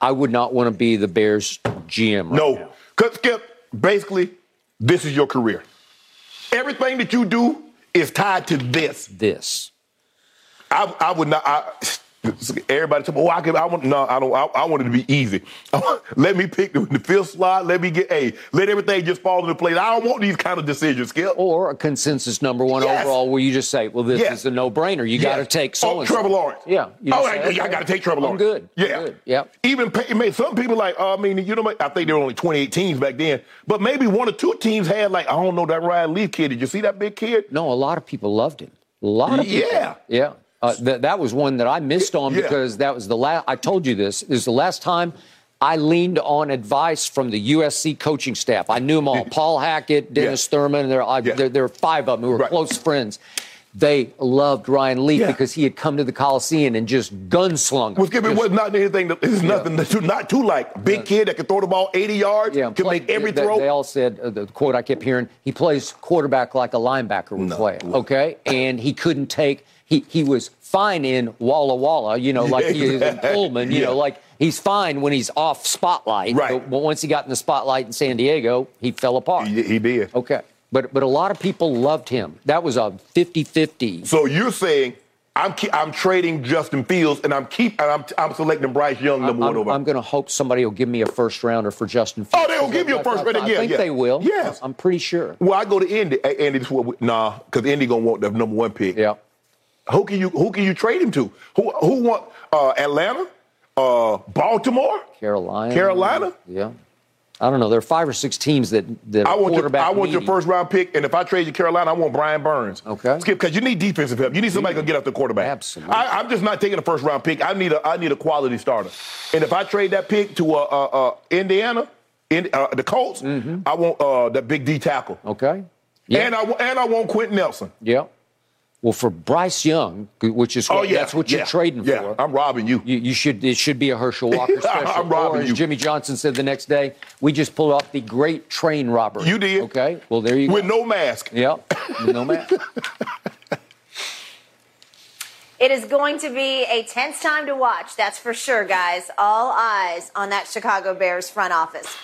I would not want to be the Bears GM right No, because Skip, basically, this is your career. Everything that you do is tied to this. This. I, I would not. I, everybody said, "Oh, I can." I want no. I don't. I, I want it to be easy. let me pick the, the fifth slot. Let me get a. let everything just fall into place. I don't want these kind of decisions, Skip. Or a consensus number one Yes. overall where you just say, well, this Yes. is a no brainer. You got to take so oh, Trevor Lawrence. Yeah. Oh, just I, say, I got to take Trevor I'm Lawrence. good. I'm Yeah. good. Yep. Even pay, some people like. Uh, I mean, you know. I think there were only 28 teams back then, but maybe one or two teams had like I don't know that Ryan Leaf kid. Did you see that big kid? No, a lot of people loved him. A lot of people. Yeah. Yeah. Uh, th- that was one that I missed on Yeah. because that was the last. I told you this. This is the last time I leaned on advice from the USC coaching staff. I knew them all: Paul Hackett, Dennis Yeah. Thurman. There, I, Yeah. there, there were five of them who were Right. close friends. They loved Ryan Leaf Yeah. because he had come to the Coliseum and just gunslung. Well, Skip, it was not anything. That, it's nothing to, not too like big kid that can throw the ball 80 yards, Yeah, can play- make every they, throw. They all said uh, the quote I kept hearing: he plays quarterback like a linebacker would No. play. Okay, and he couldn't take. He he was fine in Walla Walla, you know, like he is in Pullman, you Yeah. know, like he's fine when he's off spotlight. Right. But, once he got in the spotlight in San Diego, he fell apart. he, he did. Okay, but but a lot of people loved him. That was a 50-50. So you're saying I'm I'm trading Justin Fields and I'm keep and I'm I'm selecting Bryce Young number one I'm, over. I'm going to hope somebody will give me a first rounder for Justin oh, Fields. Oh, they'll give you a first I- rounder, I, yeah, think yeah. they will. Yes. I'm pretty sure. well, I go to Indy. Andy, this is what we, nah, because Indy gonna want the number one pick. Yeah. Who can you who can you trade him to? Who who want uh, Atlanta, uh, Baltimore? Carolina. Carolina? Yeah. I don't know. There are five or six teams that that I want your quarterback I want your first round pick, and if I trade you Carolina, I want Brian Burns. Okay. Skip, because you need defensive help. You need somebody who can get up the quarterback. Absolutely. I, I'm just not taking a first round pick. I need a I need a quality starter. And if I trade that pick to uh, uh, uh, Indiana, in, uh, the Colts, I want uh, that big D tackle. Okay. Mm-hmm. And I and I want Quentin Nelson. yeah. Well, for Bryce Young, which is oh, what, Oh yeah, that's what you're trading yeah. for. I'm robbing you. You, you should. It should be a Herschel Walker special. I'm robbing or as you. Jimmy Johnson said the next day, we just pulled off the great train robbery. You did. Okay. Well, there you With go. With no mask. Yep. With no mask. It is going to be a tense time to watch, that's for sure, guys. All eyes on that Chicago Bears front office.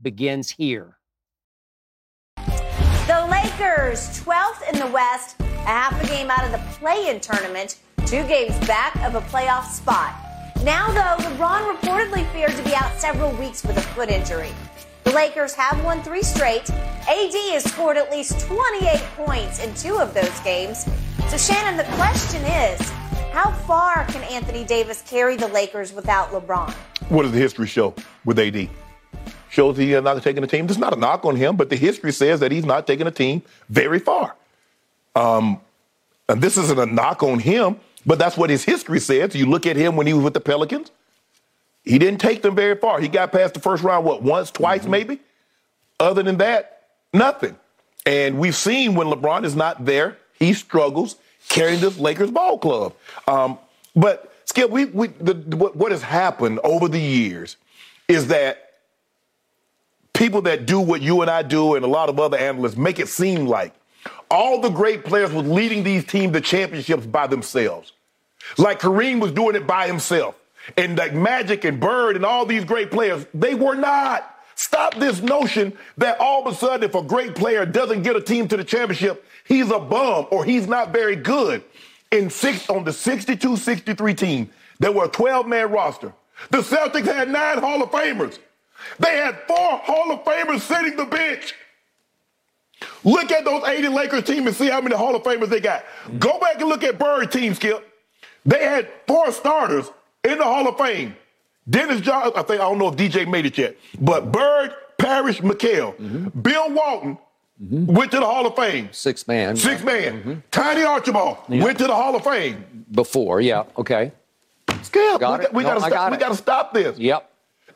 begins here. The Lakers, 12th in the West, a half a game out of the play in tournament, two games back of a playoff spot. Now, though, LeBron reportedly feared to be out several weeks with a foot injury. The Lakers have won three straight. AD has scored at least 28 points in two of those games. So, Shannon, the question is how far can Anthony Davis carry the Lakers without LeBron? What does the history show with AD? Shows he is not taking a team. This is not a knock on him, but the history says that he's not taking a team very far. Um, and this isn't a knock on him, but that's what his history says. You look at him when he was with the Pelicans. He didn't take them very far. He got past the first round, what, once, twice, maybe? Other than that, nothing. And we've seen when LeBron is not there, he struggles carrying this Lakers ball club. Um, but Skip, we, we the, what, what has happened over the years is that people that do what you and I do and a lot of other analysts make it seem like all the great players was leading these teams to championships by themselves. Like Kareem was doing it by himself. And like Magic and Bird and all these great players, they were not. Stop this notion that all of a sudden, if a great player doesn't get a team to the championship, he's a bum or he's not very good. In six on the 62-63 team, there were a 12-man roster. The Celtics had nine Hall of Famers. They had four Hall of Famers sitting the bench. Look at those 80 Lakers team and see how many Hall of Famers they got. Go back and look at Bird team, Skip. They had four starters in the Hall of Fame. Dennis Johnson, I think I don't know if DJ made it yet, but Bird, Parish, McHale, mm-hmm. Bill Walton mm-hmm. went to the Hall of Fame. Six man. Six man. Mm-hmm. Tiny Archibald went to the Hall of Fame. Before, yeah. Okay. Skip, Got we, got, we No, gotta stop. got we gotta stop this. Yep.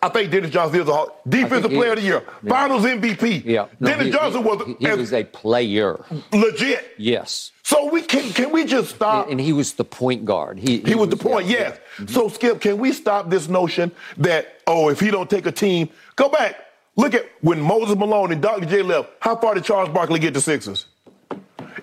I think Dennis Johnson is a Hall, defensive he player of the year, Yeah. Finals MVP. Yeah. No, Dennis he- Johnson he- was, He, as was a player. legit. Yes. So we can can we just stop? And he was the point guard. He, He was the point, yeah, yes. So Skip, can we stop this notion that oh, if he don't take a team, go back. Look at when Moses Malone and Dr. J left. How far did Charles Barkley get to Sixers?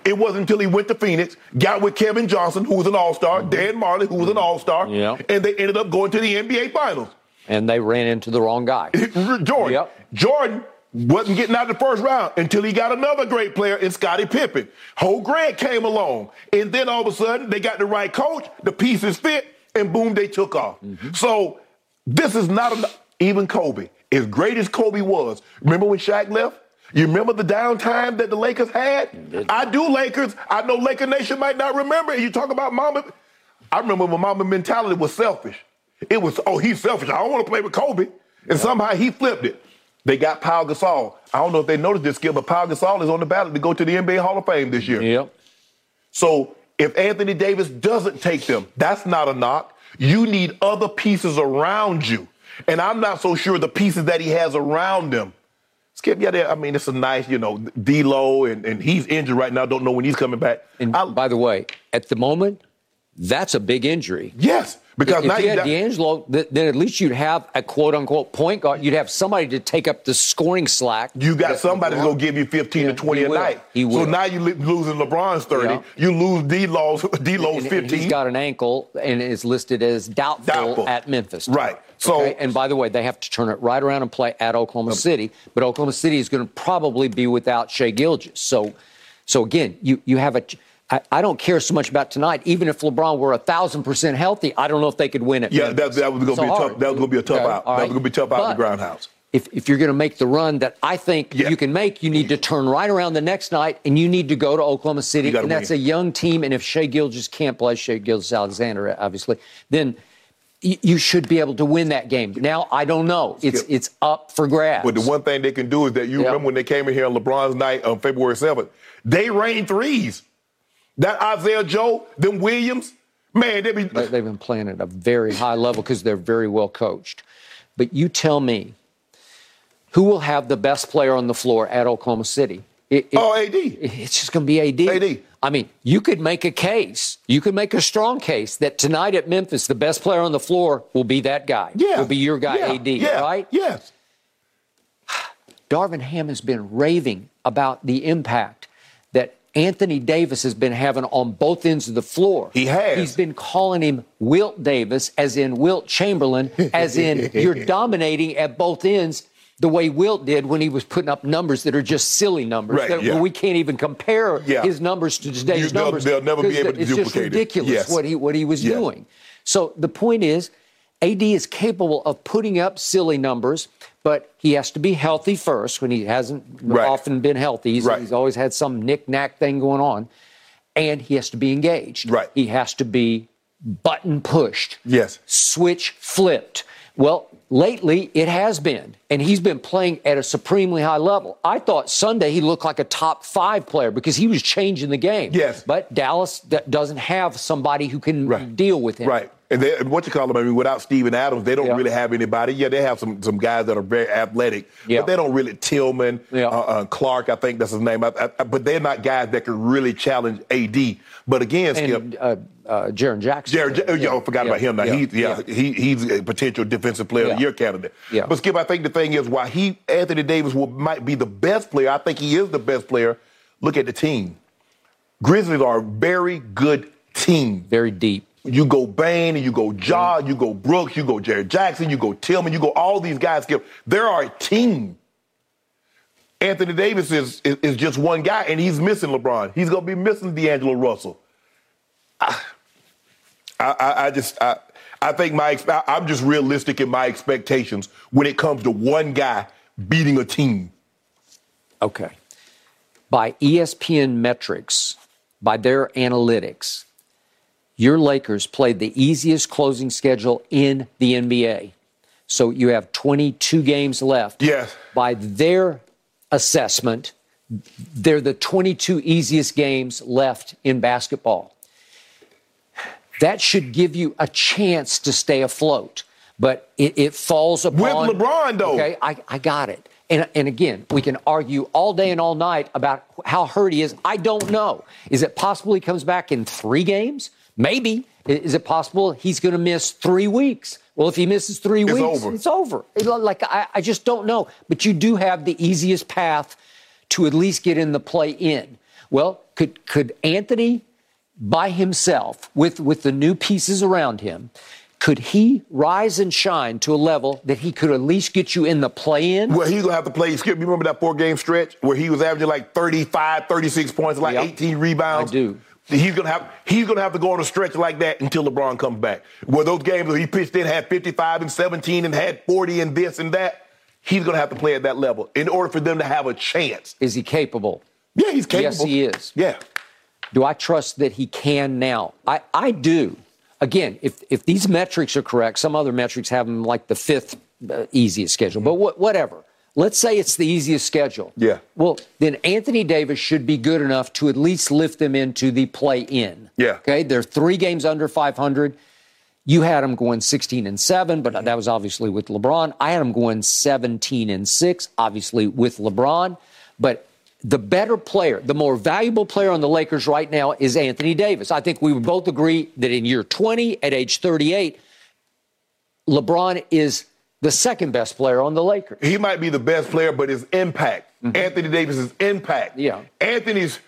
It wasn't until he went to Phoenix, got with Kevin Johnson, who was an All-Star, Dan Majerle, who was an All-Star, Yeah. and they ended up going to the NBA Finals. And they ran into the wrong guy. Jordan. Yep. Jordan wasn't getting out of the first round until he got another great player in Scottie Pippen. Ho Grant came along, and then all of a sudden they got the right coach, the pieces fit, and boom, they took off. Mm-hmm. So this is not enough. Even Kobe, as great as Kobe was, remember when Shaq left? You remember the downtime that the Lakers had? I do Lakers. I know Laker Nation might not remember. You talk about Mamba. I remember when Mamba mentality was selfish. It was, oh, he's selfish. I don't want to play with Kobe. And somehow he flipped it. They got Paul Gasol. I don't know if they noticed this skill, but Paul Gasol is on the ballot to go to the NBA Hall of Fame this year. Yep. So If Anthony Davis doesn't take them, that's not a knock. You need other pieces around you. And I'm not so sure the pieces that he has around him. Skip, yeah, I mean, it's a nice, you know, D-Lo, and, and he's injured right now. Don't know when he's coming back. And I- by the way, at the moment, that's a big injury. yes, because if now you had D'Angelo, then at least you'd have a quote unquote point guard. You'd have somebody to take up the scoring slack. You got somebody to go give you 15 Yeah, to 20 he a will. night. He will. So now you're losing LeBron's 30. Yeah. You lose D-Lo's, D-Lo's and, 15. and he's got an ankle and is listed as doubtful, Doubtful. at Memphis. Right. So- Okay? and by the way, they have to turn it right around and play at Oklahoma um, City. But Oklahoma City is going to probably be without Shai Gilgeous. So, so again, you you have a. I, I don't care so much about tonight. Even if LeBron were a thousand percent healthy, I don't know if they could win it. yeah, that, that was going to be a tough. That was going to be a tough out. That was going to be tough out of the Grindhouse. If, if you're going to make the run that I think Yeah. you can make, you need to turn right around the next night and you need to go to Oklahoma City. And that's a young team. And if Shai Gilgeous can't play, Shai Gilgeous Alexander, obviously, then you should be able to win that game. Now, I don't know. It's, it's up for grabs. But the one thing they can do is that you Yeah. remember when they came in here on LeBron's night on February 7th, they rained threes. That Isaiah Joe, them Williams, man, they be. They- They've been playing at a very high level because they're very well coached. But you tell me, who will have the best player on the floor at Oklahoma City? It- it- Oh, AD. It's just going to be AD. AD. I mean, you could make a case. You could make a strong case that tonight at Memphis, the best player on the floor will be that guy. Yeah. Will be your guy, yeah, AD, yeah, right? Yes. Darvin Ham has been raving about the impact that Anthony Davis has been having on both ends of the floor. He has. He's been calling him Wilt Davis, as in Wilt Chamberlain, as in you're dominating at both ends. The way Wilt did when he was putting up numbers that are just silly numbers. Right, that yeah. We can't even compare Yeah. his numbers to today's You- they'll- numbers. they'll never be able to It's just duplicate it. ridiculous Yes. what he what he was Yeah. doing. So the point is, AD is capable of putting up silly numbers, but he has to be healthy first when he hasn't Right. often been healthy. He's, Right. he's always had some knick-knack thing going on. And he has to be engaged. Right. He has to be button pushed. Yes. Switch flipped. Well, lately it has been, and he's been playing at a supremely high level. I thought Sunday he looked like a top five player because he was changing the game. Yes. But Dallas d- doesn't have somebody who can Right. deal with him. Right. And they, what you call them? I mean, without Steven Adams, they don't Yeah. really have anybody. Yeah, they have some some guys that are very athletic, Yeah. but they don't really. Tillman, Yeah. uh, uh, Clarke, I think that's his name. I, I, but they're not guys that can really challenge AD. But again, Skip, And uh, uh, Jaren Jackson. Jared, Yeah. yeah, I forgot about him. Now Yeah. he's yeah, He, he's a potential defensive player of the year candidate. Yeah. But Skip, I think the thing is why he Anthony Davis will might be the best player. I think he is the best player. Look at the team. Grizzlies are a very good team. Very deep. You go Bane, and you go Ja, you go Brooks, you go Jared Jackson, you go Tillman, you go all these guys. There are a team. Anthony Davis is, is is just one guy, and he's missing LeBron. He's gonna be missing D'Angelo Russell. I, I, I just I, I think my I'm just realistic in my expectations when it comes to one guy beating a team. Okay. By ESPN metrics, by their analytics, your Lakers played the easiest closing schedule in the NBA. So you have 22 games left. Yes. By their assessment, they're the 22 easiest games left in basketball. That should give you a chance to stay afloat. But it, it falls upon. With LeBron, though. Okay, I, I got it. And, and again, we can argue all day and all night about how hurt he is. I don't know. Is it possible he comes back in three games? Maybe. Is it possible he's going to miss three weeks? Well, if he misses three It's weeks, over. it's over. It- like I, I just don't know. But you do have the easiest path to at least get in the play in. Well, could could Anthony by himself with with the new pieces around him? Could he rise and shine to a level that he could at least get you in the play in? Well, he's gonna have to play. Skip, you remember that four game stretch where he was averaging like 35, 36 points, like Yep. 18 rebounds. I do. He's gonna have he's gonna have to go on a stretch like that until LeBron comes back. Where those games where he pitched in had 55 and 17 and had 40 and this and that, he's gonna have to play at that level in order for them to have a chance. Is he capable? Yeah, he's capable. Yes, he is. Yeah. Do I trust that he can now? I, I do. Again, if, if these metrics are correct, some other metrics have him like the fifth uh, easiest schedule, but wh- whatever. Let's say it's the easiest schedule. Yeah. Well, then Anthony Davis should be good enough to at least lift them into the play in. Yeah. Okay. They're three games under 500. You had them going 16 and 7, but that was obviously with LeBron. I had them going 17 and 6, obviously with LeBron. But the better player, the more valuable player on the Lakers right now is Anthony Davis. I think we would both agree that in year 20, at age 38, LeBron is the second best player on the Lakers. He might be the best player, but his impact, Anthony Davis's impact. Mm-hmm. Yeah. Anthony's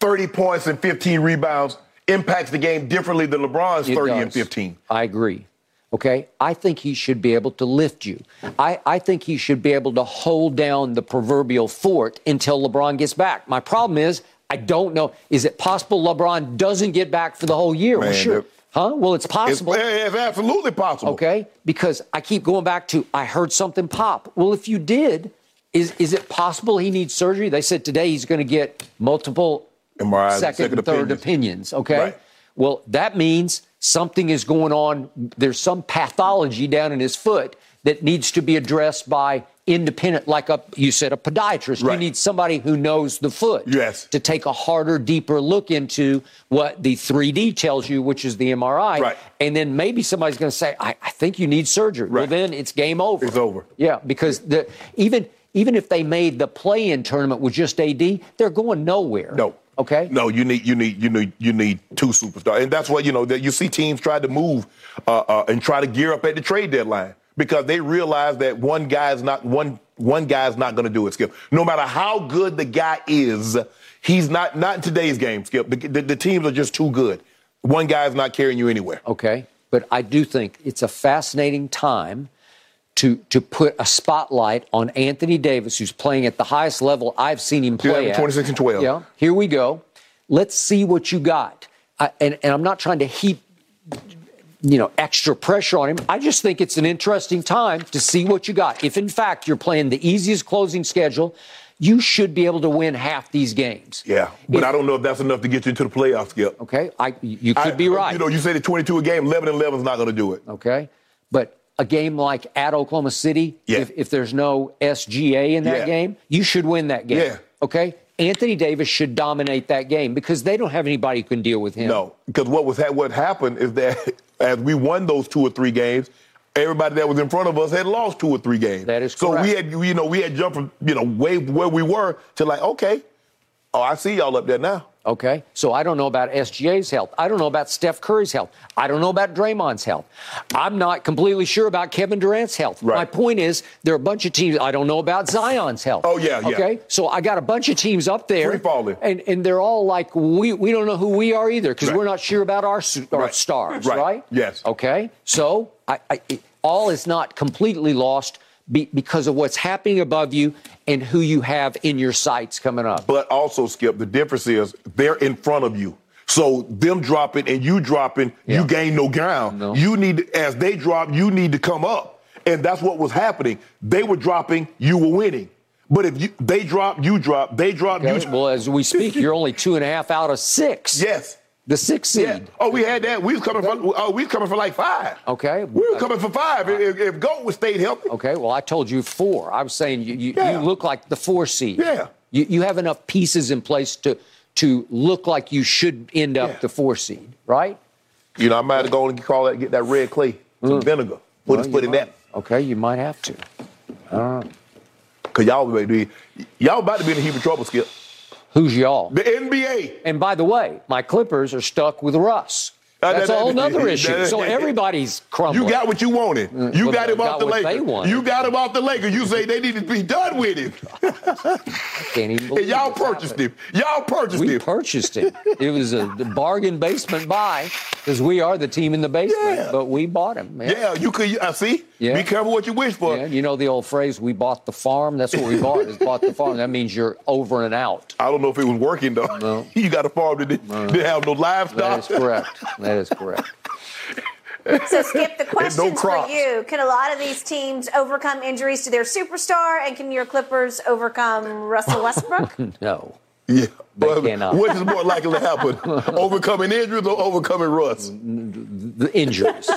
30 points and 15 rebounds impacts the game differently than LeBron's It 30 and 15. I agree. Okay. I think he should be able to lift you. I, I think he should be able to hold down the proverbial fort until LeBron gets back. My problem is, I don't know. Is it possible LeBron doesn't get back for the whole year? well, sure. that- Huh? Well, it's It's, possible. it's absolutely possible. Okay. Because I keep going back to, I heard something pop. Well, if you did, is, is it possible he needs surgery? They said today he's going to get multiple MRIs, second, second and third opinions. opinions. Okay. Right. Well, that means something is going on. There's some pathology down in his foot that needs to be addressed by independent, like a you said, a podiatrist. You need somebody who knows the foot. Yes. To take a harder, deeper look into what the 3D tells you, which is the MRI. Right. And then maybe somebody's going to say, I, I think you need surgery. Well, Right. then it's game over. It's over. Yeah, because the even even if they made the play-in tournament with just AD, they're going nowhere. No. Okay. No, you need you need you need you need two superstars, and that's what you know that you see teams try to move uh, uh, and try to gear up at the trade deadline because they realize that one guy is not one one guy is not going to do it. Skip, no matter how good the guy is, he's not not in today's game. Skip, the, the, the teams are just too good. One guy is not carrying you anywhere. Okay. But I do think it's a fascinating time to to put a spotlight on Anthony Davis, who's playing at the highest level I've seen him play at. 26 and 12. Yeah. Here we go. Let's see what you got. I, and, and I'm not trying to heap you know extra pressure on him. I just think it's an interesting time to see what you got. If in fact you're playing the easiest closing schedule, you should be able to win half these games. Yeah, but If- I don't know if that's enough to get you into the playoffs, Skip. Okay, I you could I- be right. You know, you say the 22 a game, 11 and 11 is not going to do it. Okay. But a game like at Oklahoma City, Yeah. if, if there's no SGA in that Yeah. game, you should win that game. Yeah. Okay. Anthony Davis should dominate that game because they don't have anybody who can deal with him. No, because what was ha- what happened is that as we won those two or three games, everybody that was in front of us had lost two or three games. That is so we had you know we had jumped from you know way where we were to like okay, oh I see y'all up there now. Okay. So I don't know about SGA's health. I don't know about Steph Curry's health. I don't know about Draymond's health. I'm not completely sure about Kevin Durant's health. Right. My point is, there are a bunch of teams. I don't know about Zion's health. Oh, yeah, yeah. Okay. So I got a bunch of teams up there. Free falling. And, and they're all like, we, we don't know who we are either because Right. we're not sure about our, our Right. stars, Right. Yes. Okay. So I, I, it- all is not completely lost be, because of what's happening above you and who you have in your sights coming up. But also, Skip, the difference is they're in front of you. So them dropping and you dropping, Yeah. you gain no ground. No. You need as they drop, you need to come up. And that's what was happening. They were dropping, you were winning. But if you, they drop, you drop, they drop, you drop. well, as we speak, you're only two and a half out of six. yes. The six seed. Yeah. Oh, we had that. We was coming for. Oh, we was coming for like five. Okay. We were coming for five. If, if Goat was stayed healthy. Okay. Well, I told you four. I was saying you, you, Yeah. you look like the four seed. Yeah. You, you have enough pieces in place to to look like you should end up Yeah. the four seed, right? You know, I might have gone and call that, get that red clay, some vinegar, put Mm. Well, his foot in that. Okay, you might have to. Cause y'all, be- y'all about to be in heap of trouble, Skip. Who's y'all? The NBA. And by the way, my Clippers are stuck with Russ. Uh, That's that- a whole nother issue. So everybody's crumbling. You got what you wanted. You well, got him got off the Lakers. You got him off the Lakers. You say they need to be done with him. Can't even believe And y'all purchased happened. him. Y'all purchased We him. purchased it. It was a bargain basement buy because we are the team in the basement, Yeah. but we bought him. Man. yeah, you could. I see. Yeah. Be careful what you wish for. Yeah, you know the old phrase, we bought the farm? That's what we bought, is bought the farm. That means you're over and out. I don't know if it was working though. No. you got a farm that didn't, didn't have no That livestock. is correct. That is correct. So, Skip, the question for you: Can a lot of these teams overcome injuries to their superstar, and can your Clippers overcome Russell Westbrook? No. Yeah, They but cannot. What is more likely to happen? overcoming injuries or overcoming rust? The injuries.